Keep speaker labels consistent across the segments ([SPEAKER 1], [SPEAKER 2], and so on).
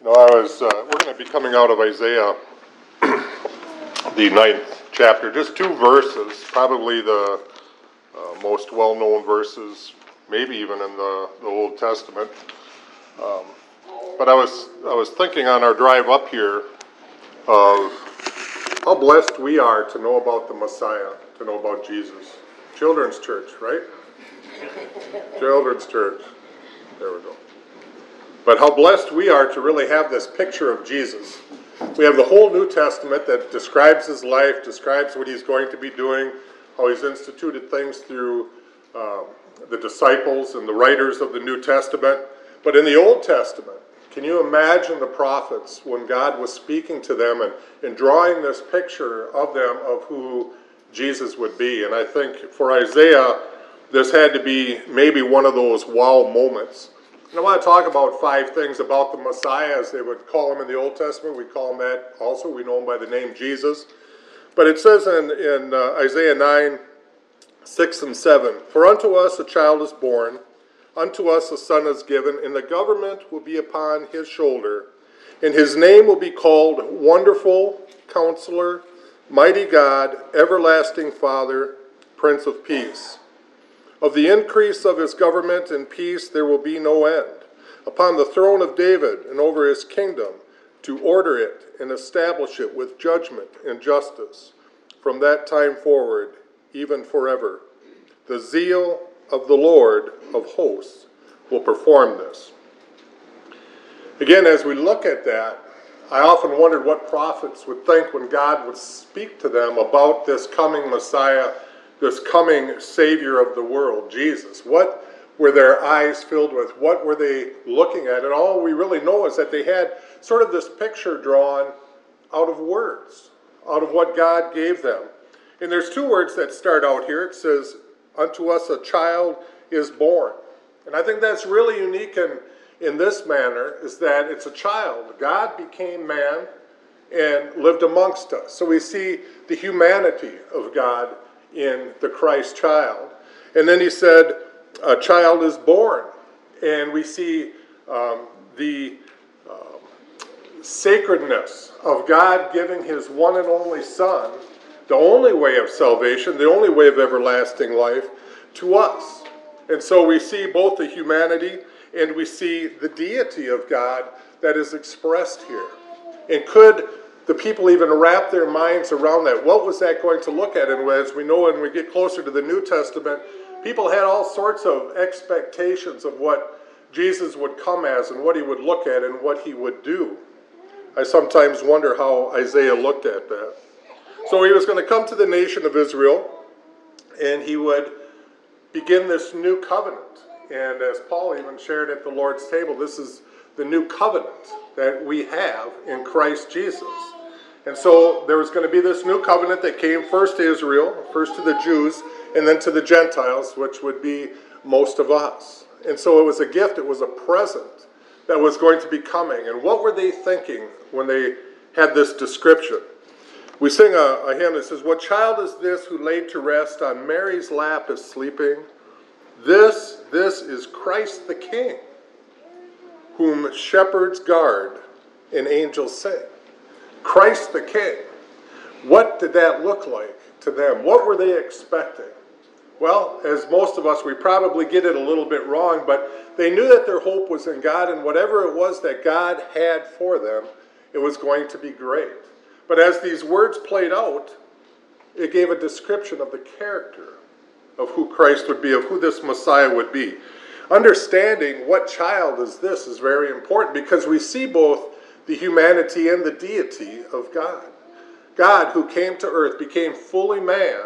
[SPEAKER 1] You know, I was, uh, we're going to be coming out of Isaiah, the ninth chapter, just two verses, probably the uh, most well known verses, maybe even in the, the Old Testament. Um, but I was, I was thinking on our drive up here of how blessed we are to know about the Messiah, to know about Jesus. Children's church, right? Children's church. There we go. But how blessed we are to really have this picture of Jesus. We have the whole New Testament that describes his life, describes what he's going to be doing, how he's instituted things through um, the disciples and the writers of the New Testament. But in the Old Testament, can you imagine the prophets when God was speaking to them and, and drawing this picture of them of who Jesus would be? And I think for Isaiah, this had to be maybe one of those wow moments and I want to talk about five things about the Messiah, as they would call him in the Old Testament. We call him that also. We know him by the name Jesus. But it says in, in uh, Isaiah 9, 6 and 7 For unto us a child is born, unto us a son is given, and the government will be upon his shoulder, and his name will be called Wonderful, Counselor, Mighty God, Everlasting Father, Prince of Peace. Of the increase of his government and peace there will be no end, upon the throne of David and over his kingdom, to order it and establish it with judgment and justice from that time forward, even forever. The zeal of the Lord of hosts will perform this. Again, as we look at that, I often wondered what prophets would think when God would speak to them about this coming Messiah this coming Savior of the world, Jesus. What were their eyes filled with? What were they looking at? And all we really know is that they had sort of this picture drawn out of words, out of what God gave them. And there's two words that start out here. It says, Unto us a child is born. And I think that's really unique in, in this manner, is that it's a child. God became man and lived amongst us. So we see the humanity of God in the Christ child. And then he said, A child is born. And we see um, the um, sacredness of God giving his one and only Son, the only way of salvation, the only way of everlasting life, to us. And so we see both the humanity and we see the deity of God that is expressed here. And could the people even wrap their minds around that. What was that going to look at? And as we know, when we get closer to the New Testament, people had all sorts of expectations of what Jesus would come as and what he would look at and what he would do. I sometimes wonder how Isaiah looked at that. So he was going to come to the nation of Israel and he would begin this new covenant. And as Paul even shared at the Lord's table, this is the new covenant that we have in Christ Jesus. And so there was going to be this new covenant that came first to Israel, first to the Jews, and then to the Gentiles, which would be most of us. And so it was a gift, it was a present that was going to be coming. And what were they thinking when they had this description? We sing a, a hymn that says, What child is this who laid to rest on Mary's lap is sleeping? This, this is Christ the King, whom shepherds guard and angels sing. Christ the King. What did that look like to them? What were they expecting? Well, as most of us, we probably get it a little bit wrong, but they knew that their hope was in God, and whatever it was that God had for them, it was going to be great. But as these words played out, it gave a description of the character of who Christ would be, of who this Messiah would be. Understanding what child is this is very important because we see both the humanity and the deity of God. God, who came to earth, became fully man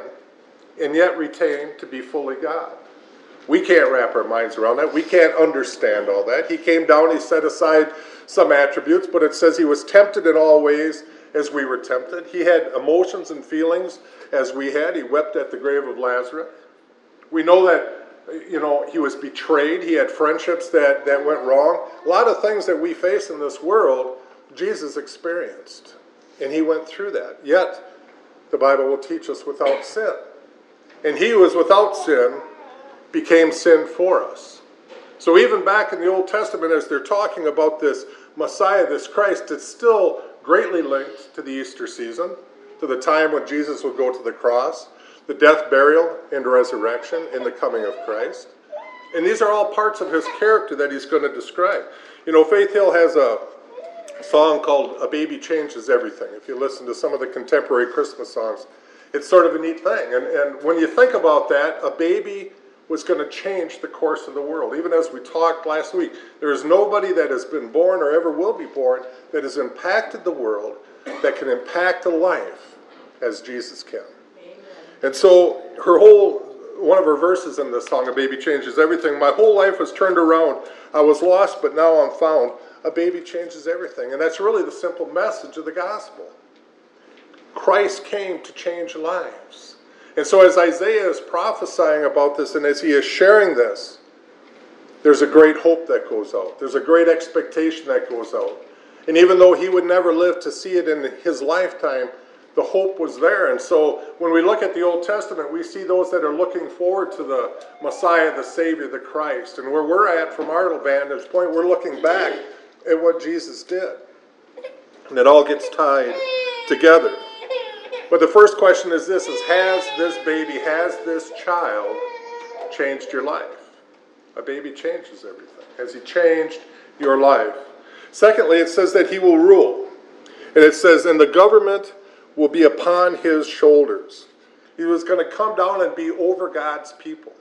[SPEAKER 1] and yet retained to be fully God. We can't wrap our minds around that. We can't understand all that. He came down, he set aside some attributes, but it says he was tempted in all ways as we were tempted. He had emotions and feelings as we had. He wept at the grave of Lazarus. We know that you know he was betrayed. He had friendships that, that went wrong. A lot of things that we face in this world Jesus experienced. And he went through that. Yet, the Bible will teach us without sin. And he who was without sin became sin for us. So, even back in the Old Testament, as they're talking about this Messiah, this Christ, it's still greatly linked to the Easter season, to the time when Jesus would go to the cross, the death, burial, and resurrection, and the coming of Christ. And these are all parts of his character that he's going to describe. You know, Faith Hill has a song called A Baby Changes Everything. If you listen to some of the contemporary Christmas songs, it's sort of a neat thing. And, and when you think about that, a baby was going to change the course of the world. Even as we talked last week, there is nobody that has been born or ever will be born that has impacted the world that can impact a life as Jesus can. Amen. And so her whole one of her verses in this song, A Baby Changes Everything, my whole life was turned around. I was lost, but now I'm found. A baby changes everything. And that's really the simple message of the gospel. Christ came to change lives. And so, as Isaiah is prophesying about this and as he is sharing this, there's a great hope that goes out. There's a great expectation that goes out. And even though he would never live to see it in his lifetime, the hope was there. And so when we look at the Old Testament, we see those that are looking forward to the Messiah, the Savior, the Christ. And where we're at from our vantage point, we're looking back at what Jesus did. And it all gets tied together. But the first question is this is has this baby, has this child changed your life? A baby changes everything. Has he changed your life? Secondly, it says that he will rule. And it says, and the government will be upon his shoulders. He was going to come down and be over God's people.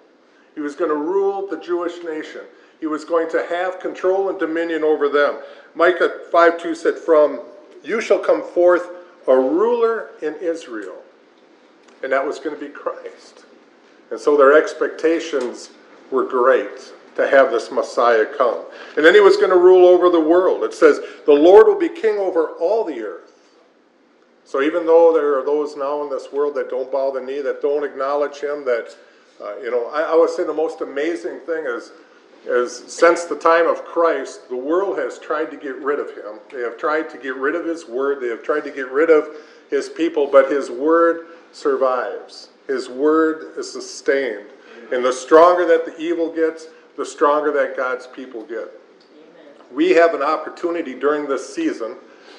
[SPEAKER 1] He was going to rule the Jewish nation. He was going to have control and dominion over them. Micah 5 2 said, From you shall come forth a ruler in Israel. And that was going to be Christ. And so their expectations were great to have this Messiah come. And then he was going to rule over the world. It says, The Lord will be king over all the earth. So even though there are those now in this world that don't bow the knee, that don't acknowledge him, that, uh, you know, I, I would say the most amazing thing is as since the time of Christ, the world has tried to get rid of him. They have tried to get rid of his word. They have tried to get rid of his people, but his word survives. His word is sustained. And the stronger that the evil gets, the stronger that God's people get. We have an opportunity during this season,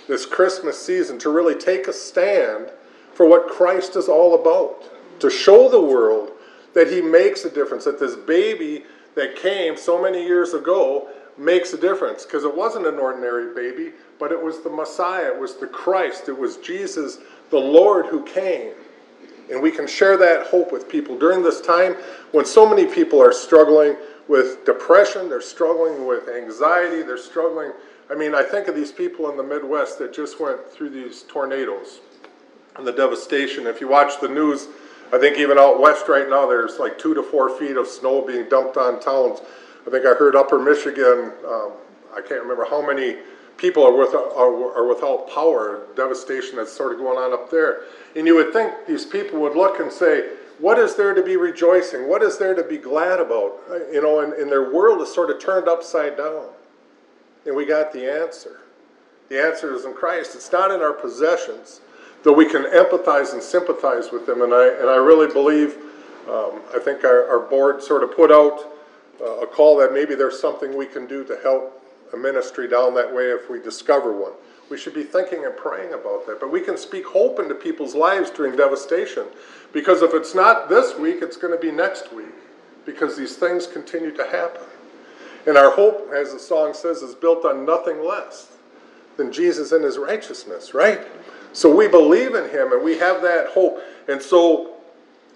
[SPEAKER 1] this Christmas season, to really take a stand for what Christ is all about, to show the world that he makes a difference, that this baby that came so many years ago makes a difference because it wasn't an ordinary baby, but it was the Messiah, it was the Christ, it was Jesus, the Lord, who came. And we can share that hope with people during this time when so many people are struggling with depression, they're struggling with anxiety, they're struggling. I mean, I think of these people in the Midwest that just went through these tornadoes and the devastation. If you watch the news, I think even out west right now, there's like two to four feet of snow being dumped on towns. I think I heard Upper Michigan. Um, I can't remember how many people are, without, are, are without power. Devastation that's sort of going on up there. And you would think these people would look and say, "What is there to be rejoicing? What is there to be glad about?" You know, and, and their world is sort of turned upside down. And we got the answer. The answer is in Christ. It's not in our possessions though we can empathize and sympathize with them. And I, and I really believe, um, I think our, our board sort of put out uh, a call that maybe there's something we can do to help a ministry down that way if we discover one. We should be thinking and praying about that. But we can speak hope into people's lives during devastation. Because if it's not this week, it's going to be next week. Because these things continue to happen. And our hope, as the song says, is built on nothing less than Jesus and his righteousness, right? So we believe in him and we have that hope. And so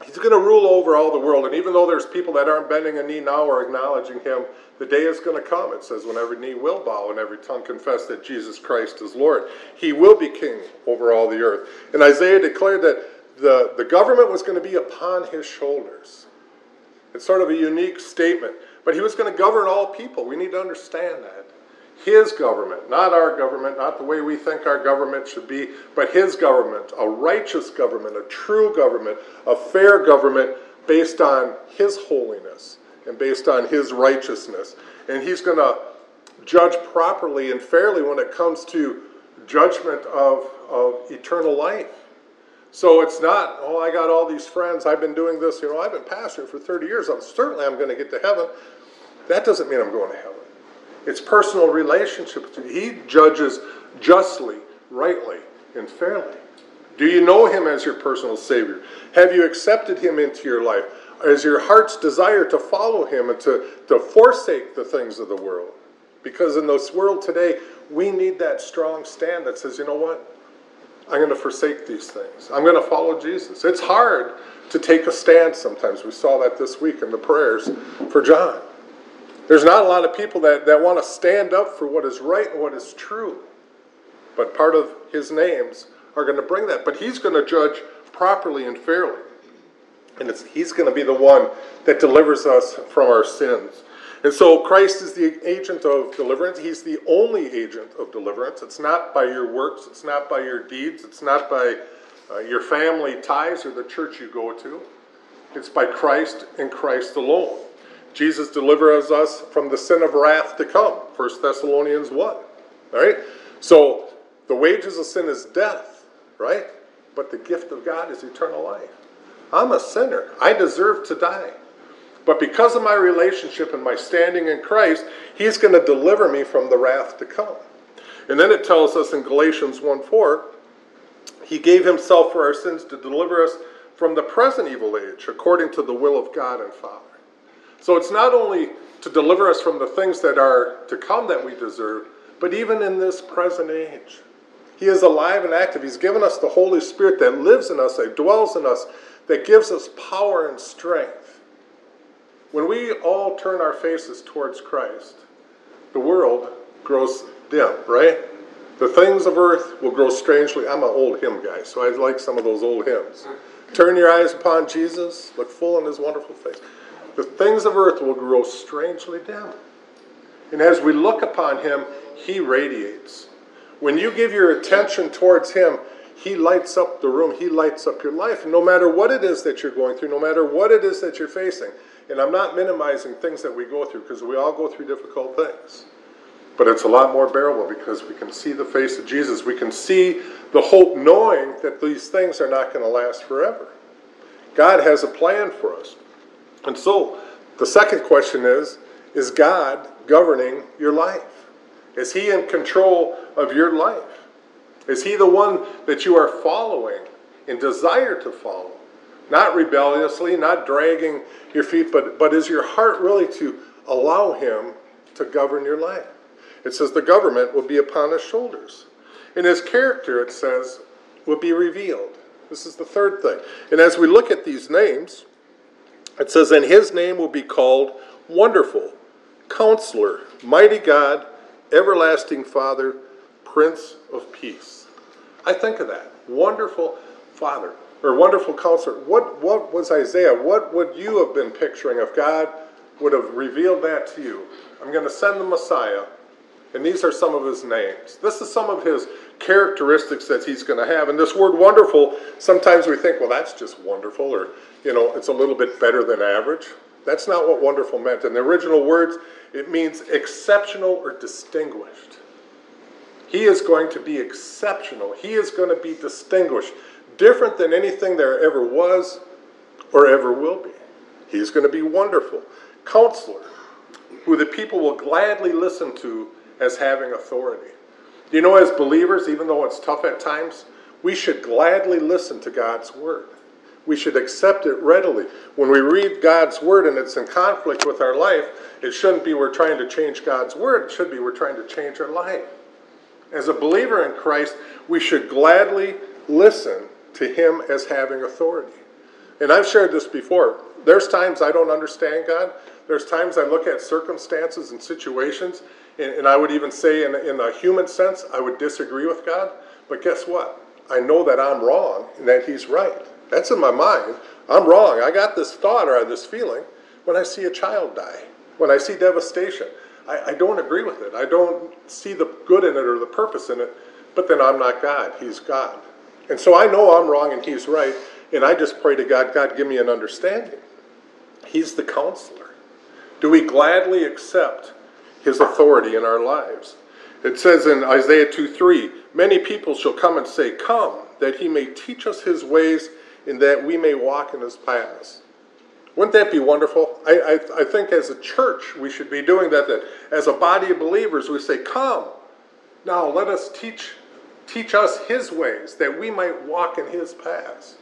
[SPEAKER 1] he's going to rule over all the world. And even though there's people that aren't bending a knee now or acknowledging him, the day is going to come. It says, when every knee will bow and every tongue confess that Jesus Christ is Lord. He will be king over all the earth. And Isaiah declared that the, the government was going to be upon his shoulders. It's sort of a unique statement. But he was going to govern all people. We need to understand that. His government, not our government, not the way we think our government should be, but His government, a righteous government, a true government, a fair government based on His holiness and based on His righteousness. And He's going to judge properly and fairly when it comes to judgment of, of eternal life. So it's not, oh, I got all these friends, I've been doing this, you know, I've been pastoring for 30 years, I'm certainly I'm going to get to heaven. That doesn't mean I'm going to heaven. It's personal relationship. He judges justly, rightly, and fairly. Do you know him as your personal Savior? Have you accepted him into your life? Is your heart's desire to follow him and to, to forsake the things of the world? Because in this world today, we need that strong stand that says, you know what? I'm going to forsake these things. I'm going to follow Jesus. It's hard to take a stand sometimes. We saw that this week in the prayers for John. There's not a lot of people that, that want to stand up for what is right and what is true. But part of his names are going to bring that. But he's going to judge properly and fairly. And he's going to be the one that delivers us from our sins. And so Christ is the agent of deliverance. He's the only agent of deliverance. It's not by your works, it's not by your deeds, it's not by uh, your family ties or the church you go to. It's by Christ and Christ alone. Jesus delivers us from the sin of wrath to come. 1 Thessalonians 1. All right? So the wages of sin is death, right? But the gift of God is eternal life. I'm a sinner. I deserve to die. But because of my relationship and my standing in Christ, He's going to deliver me from the wrath to come. And then it tells us in Galatians 1 4, He gave Himself for our sins to deliver us from the present evil age, according to the will of God and Father. So it's not only to deliver us from the things that are to come that we deserve, but even in this present age. He is alive and active. He's given us the Holy Spirit that lives in us, that dwells in us, that gives us power and strength when we all turn our faces towards Christ, the world grows dim, right? The things of earth will grow strangely. I'm an old hymn guy, so I like some of those old hymns. Turn your eyes upon Jesus, look full in his wonderful face. The things of earth will grow strangely dim. And as we look upon him, he radiates. When you give your attention towards him, he lights up the room, he lights up your life. No matter what it is that you're going through, no matter what it is that you're facing, and I'm not minimizing things that we go through because we all go through difficult things. But it's a lot more bearable because we can see the face of Jesus. We can see the hope knowing that these things are not going to last forever. God has a plan for us. And so, the second question is Is God governing your life? Is He in control of your life? Is He the one that you are following and desire to follow? Not rebelliously, not dragging your feet, but, but is your heart really to allow Him to govern your life? It says the government will be upon His shoulders. And His character, it says, will be revealed. This is the third thing. And as we look at these names, it says, And His name will be called Wonderful, Counselor, Mighty God, Everlasting Father, Prince of Peace. I think of that. Wonderful Father or wonderful counselor. What, what was Isaiah? What would you have been picturing if God would have revealed that to you? I'm going to send the Messiah, and these are some of his names. This is some of his characteristics that he's going to have. And this word wonderful, sometimes we think, well, that's just wonderful, or, you know, it's a little bit better than average. That's not what wonderful meant. In the original words, it means exceptional or distinguished. He is going to be exceptional. He is going to be distinguished different than anything there ever was or ever will be. He's going to be wonderful. Counselor, who the people will gladly listen to as having authority. You know, as believers, even though it's tough at times, we should gladly listen to God's word. We should accept it readily. When we read God's word and it's in conflict with our life, it shouldn't be we're trying to change God's word. It should be we're trying to change our life. As a believer in Christ, we should gladly listen to Him as having authority. And I've shared this before. There's times I don't understand God. There's times I look at circumstances and situations, and, and I would even say, in, in a human sense, I would disagree with God. But guess what? I know that I'm wrong and that He's right. That's in my mind. I'm wrong. I got this thought or this feeling when I see a child die, when I see devastation. I, I don't agree with it. I don't see the good in it or the purpose in it, but then I'm not God. He's God. And so I know I'm wrong and he's right, and I just pray to God, God, give me an understanding. He's the counselor. Do we gladly accept his authority in our lives? It says in Isaiah 2 3, Many people shall come and say, Come, that he may teach us his ways, and that we may walk in his paths. Wouldn't that be wonderful? I, I, I think as a church we should be doing that, that. As a body of believers, we say, Come, now let us teach, teach us His ways, that we might walk in His paths.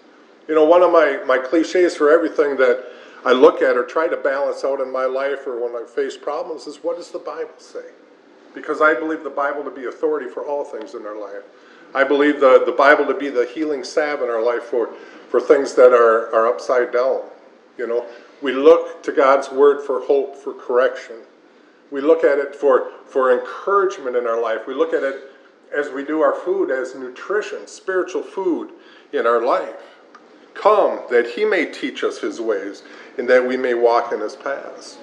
[SPEAKER 1] You know, one of my, my cliches for everything that I look at or try to balance out in my life or when I face problems is what does the Bible say? Because I believe the Bible to be authority for all things in our life. I believe the, the Bible to be the healing salve in our life for, for things that are, are upside down. You know, we look to God's word for hope, for correction. We look at it for, for encouragement in our life. We look at it as we do our food as nutrition, spiritual food in our life. Come that he may teach us his ways and that we may walk in his paths.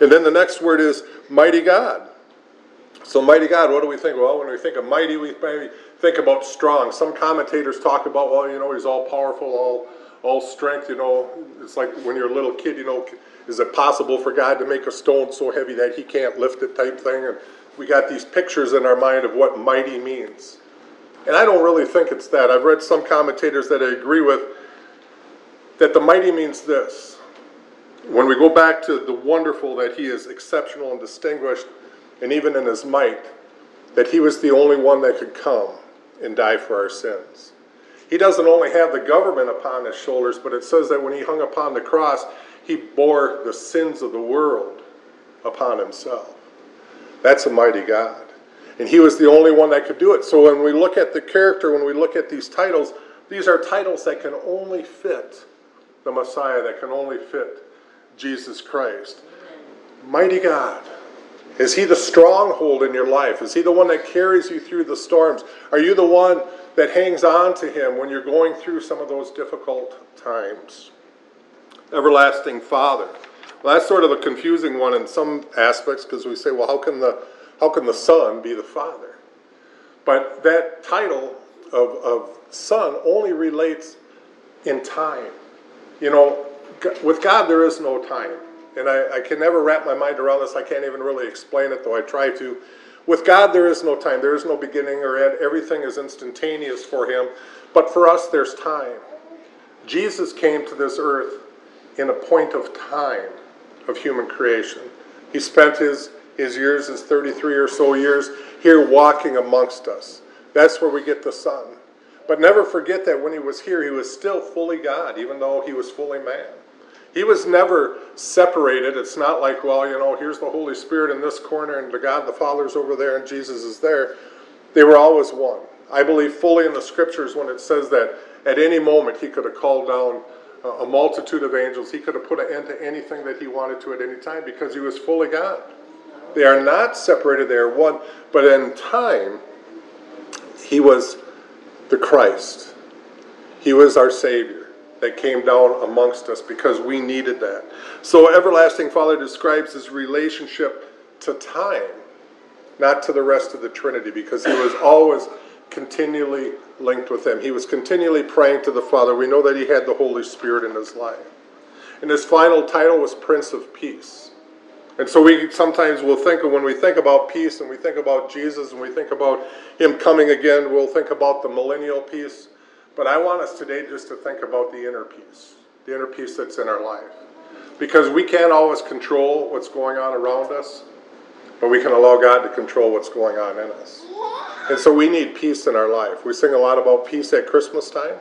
[SPEAKER 1] And then the next word is mighty God. So, mighty God, what do we think? Well, when we think of mighty, we maybe think about strong. Some commentators talk about, well, you know, he's all powerful, all all strength, you know, it's like when you're a little kid, you know, is it possible for God to make a stone so heavy that he can't lift it type thing? And we got these pictures in our mind of what mighty means. And I don't really think it's that. I've read some commentators that I agree with that the mighty means this. When we go back to the wonderful that he is exceptional and distinguished, and even in his might, that he was the only one that could come and die for our sins. He doesn't only have the government upon his shoulders, but it says that when he hung upon the cross, he bore the sins of the world upon himself. That's a mighty God. And he was the only one that could do it. So when we look at the character, when we look at these titles, these are titles that can only fit the Messiah, that can only fit Jesus Christ. Mighty God. Is he the stronghold in your life? Is he the one that carries you through the storms? Are you the one that hangs on to Him when you're going through some of those difficult times. Everlasting Father. Well, that's sort of a confusing one in some aspects because we say, well, how can the how can the Son be the Father? But that title of, of Son only relates in time. You know, with God there is no time. And I, I can never wrap my mind around this. I can't even really explain it, though I try to. With God, there is no time, there is no beginning or end. Everything is instantaneous for Him. But for us, there's time. Jesus came to this earth in a point of time of human creation. He spent his, his years, his 33 or so years, here walking amongst us. That's where we get the Son. But never forget that when he was here, he was still fully God, even though he was fully man. He was never separated. It's not like, well, you know, here's the Holy Spirit in this corner and the God the Father's over there and Jesus is there. They were always one. I believe fully in the scriptures when it says that at any moment he could have called down a multitude of angels. He could have put an end to anything that he wanted to at any time because he was fully God. They are not separated, they are one. But in time, he was the Christ, he was our Savior that came down amongst us because we needed that. So, Everlasting Father describes his relationship to time, not to the rest of the Trinity, because he was always continually linked with them. He was continually praying to the Father. We know that he had the Holy Spirit in his life. And his final title was Prince of Peace. And so we sometimes will think when we think about peace and we think about Jesus and we think about him coming again, we'll think about the millennial peace. But I want us today just to think about the inner peace, the inner peace that's in our life. Because we can't always control what's going on around us, but we can allow God to control what's going on in us. And so we need peace in our life. We sing a lot about peace at Christmas time.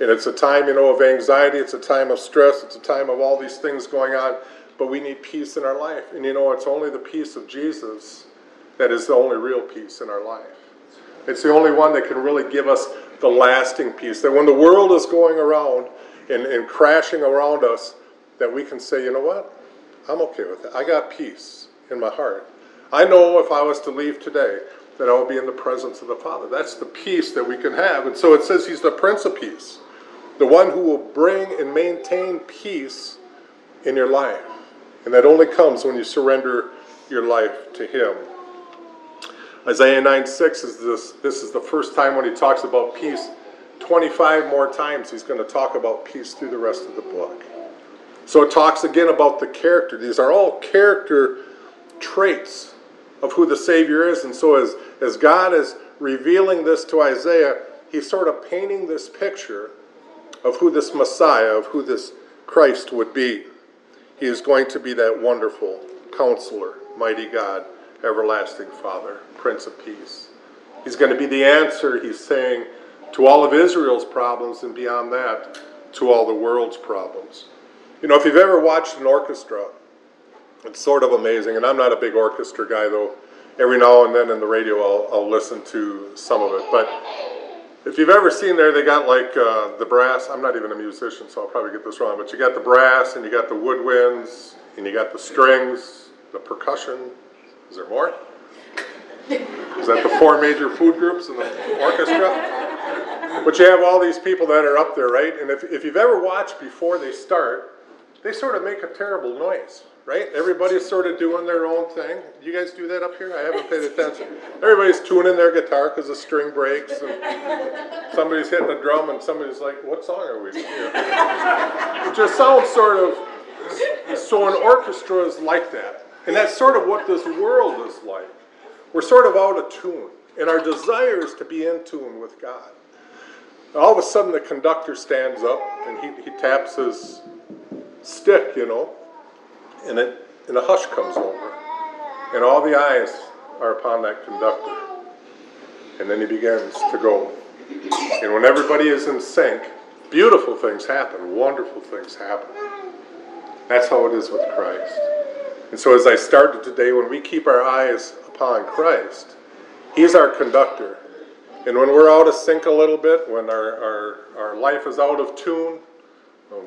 [SPEAKER 1] And it's a time, you know, of anxiety, it's a time of stress, it's a time of all these things going on, but we need peace in our life. And you know, it's only the peace of Jesus that is the only real peace in our life. It's the only one that can really give us the lasting peace. That when the world is going around and, and crashing around us, that we can say, you know what? I'm okay with it. I got peace in my heart. I know if I was to leave today, that I will be in the presence of the Father. That's the peace that we can have. And so it says He's the Prince of Peace, the one who will bring and maintain peace in your life. And that only comes when you surrender your life to Him. Isaiah 9 6 is this, this is the first time when he talks about peace. 25 more times he's going to talk about peace through the rest of the book. So it talks again about the character. These are all character traits of who the Savior is. And so as, as God is revealing this to Isaiah, he's sort of painting this picture of who this Messiah, of who this Christ would be. He is going to be that wonderful counselor, mighty God, everlasting Father, Prince of Peace. He's going to be the answer, he's saying, to all of Israel's problems and beyond that, to all the world's problems. You know, if you've ever watched an orchestra, it's sort of amazing. And I'm not a big orchestra guy, though. Every now and then in the radio, I'll, I'll listen to some of it. But if you've ever seen there, they got like uh, the brass. I'm not even a musician, so I'll probably get this wrong. But you got the brass, and you got the woodwinds, and you got the strings, the percussion. Is there more? Is that the four major food groups in the orchestra? But you have all these people that are up there, right? And if, if you've ever watched before they start, they sort of make a terrible noise right? Everybody's sort of doing their own thing. You guys do that up here? I haven't paid attention. Everybody's tuning their guitar because the string breaks, and somebody's hitting a drum, and somebody's like, "What song are we?" It just sounds sort of. So an orchestra is like that, and that's sort of what this world is like. We're sort of out of tune, and our desire is to be in tune with God. All of a sudden, the conductor stands up and he, he taps his stick, you know, and, it, and a hush comes over, and all the eyes are upon that conductor. And then he begins to go. And when everybody is in sync, beautiful things happen, wonderful things happen. That's how it is with Christ. And so, as I started today, when we keep our eyes upon Christ, He's our conductor. And when we're out of sync a little bit, when our, our, our life is out of tune,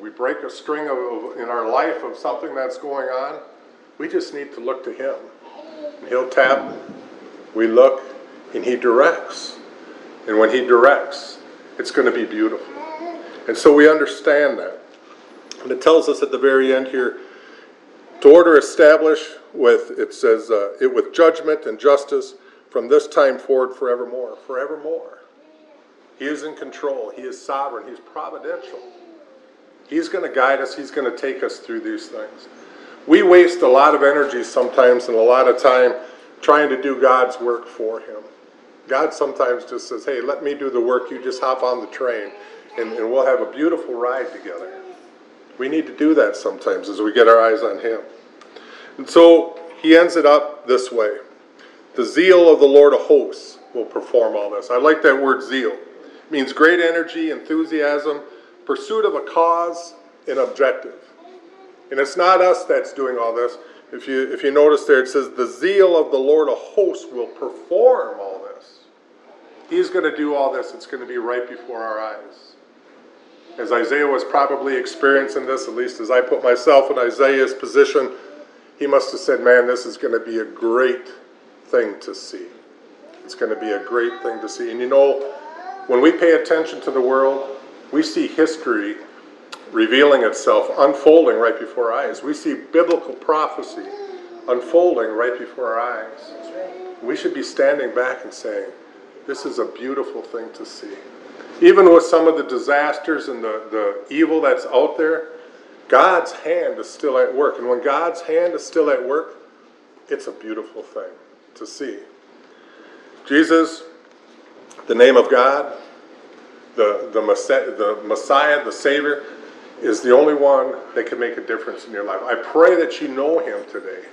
[SPEAKER 1] we break a string of, in our life of something that's going on, we just need to look to Him. He'll tap, we look, and He directs. And when He directs, it's going to be beautiful. And so we understand that. And it tells us at the very end here to order establish with, it says, uh, it with judgment and justice from this time forward forevermore. Forevermore. He is in control, He is sovereign, He's providential. He's going to guide us, He's going to take us through these things. We waste a lot of energy sometimes and a lot of time trying to do God's work for Him. God sometimes just says, Hey, let me do the work, you just hop on the train, and, and we'll have a beautiful ride together. We need to do that sometimes as we get our eyes on Him. And so he ends it up this way The zeal of the Lord of hosts will perform all this. I like that word zeal. It means great energy, enthusiasm, pursuit of a cause and objective. And it's not us that's doing all this. If you, if you notice there, it says, The zeal of the Lord of hosts will perform all this. He's going to do all this. It's going to be right before our eyes. As Isaiah was probably experiencing this, at least as I put myself in Isaiah's position, he must have said, Man, this is going to be a great thing to see. It's going to be a great thing to see. And you know, when we pay attention to the world, we see history revealing itself, unfolding right before our eyes. We see biblical prophecy unfolding right before our eyes. We should be standing back and saying, This is a beautiful thing to see. Even with some of the disasters and the, the evil that's out there, God's hand is still at work. And when God's hand is still at work, it's a beautiful thing to see. Jesus, the name of God, the, the, Messiah, the Messiah, the Savior, is the only one that can make a difference in your life. I pray that you know Him today.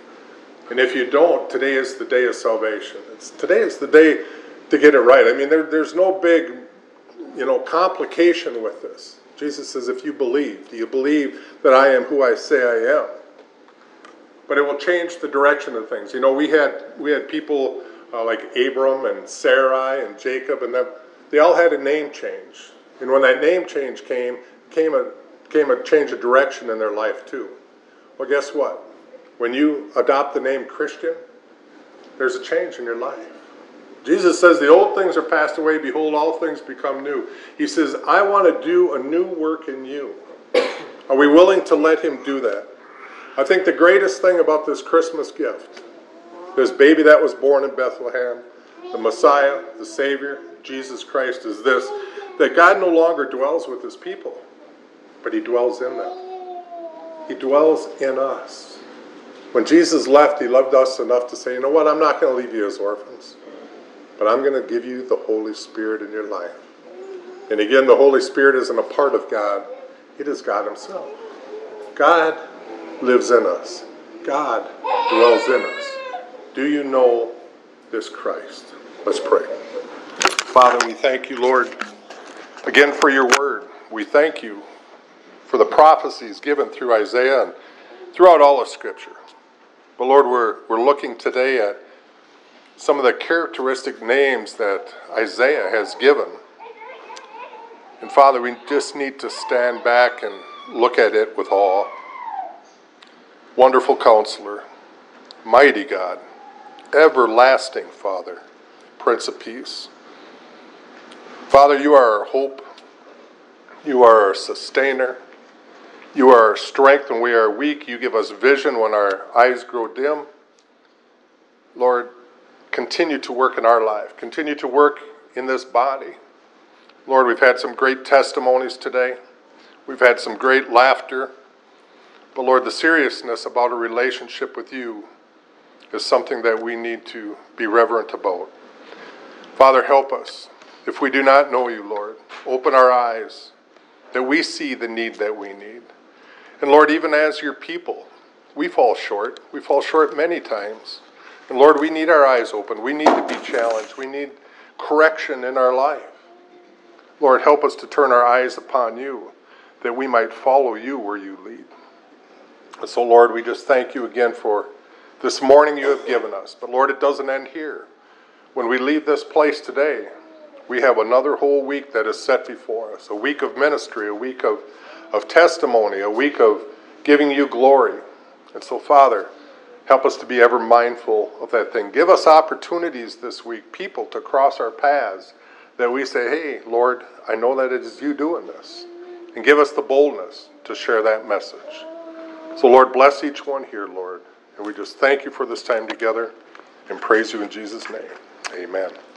[SPEAKER 1] And if you don't, today is the day of salvation. It's, today is the day to get it right. I mean, there, there's no big, you know, complication with this. Jesus says, if you believe, do you believe that I am who I say I am? But it will change the direction of things. You know, we had we had people uh, like Abram and Sarai and Jacob, and them they all had a name change. And when that name change came, came a, came a change of direction in their life too. Well, guess what? When you adopt the name Christian, there's a change in your life. Jesus says, The old things are passed away. Behold, all things become new. He says, I want to do a new work in you. Are we willing to let Him do that? I think the greatest thing about this Christmas gift, this baby that was born in Bethlehem, the Messiah, the Savior, Jesus Christ is this that God no longer dwells with his people, but he dwells in them. He dwells in us. When Jesus left, he loved us enough to say, you know what, I'm not going to leave you as orphans, but I'm going to give you the Holy Spirit in your life. And again, the Holy Spirit isn't a part of God, it is God Himself. God lives in us. God dwells in us. Do you know this Christ? Let's pray. Father, we thank you, Lord, again for your word. We thank you for the prophecies given through Isaiah and throughout all of Scripture. But Lord, we're, we're looking today at some of the characteristic names that Isaiah has given. And Father, we just need to stand back and look at it with awe. Wonderful counselor, mighty God, everlasting Father, Prince of Peace. Father, you are our hope. You are our sustainer. You are our strength when we are weak. You give us vision when our eyes grow dim. Lord, continue to work in our life. Continue to work in this body. Lord, we've had some great testimonies today. We've had some great laughter. But Lord, the seriousness about a relationship with you is something that we need to be reverent about. Father, help us. If we do not know you, Lord, open our eyes that we see the need that we need. And Lord, even as your people, we fall short. We fall short many times. And Lord, we need our eyes open. We need to be challenged. We need correction in our life. Lord, help us to turn our eyes upon you that we might follow you where you lead. And so, Lord, we just thank you again for this morning you have given us. But Lord, it doesn't end here. When we leave this place today, we have another whole week that is set before us a week of ministry, a week of, of testimony, a week of giving you glory. And so, Father, help us to be ever mindful of that thing. Give us opportunities this week, people to cross our paths that we say, hey, Lord, I know that it is you doing this. And give us the boldness to share that message. So, Lord, bless each one here, Lord. And we just thank you for this time together and praise you in Jesus' name. Amen.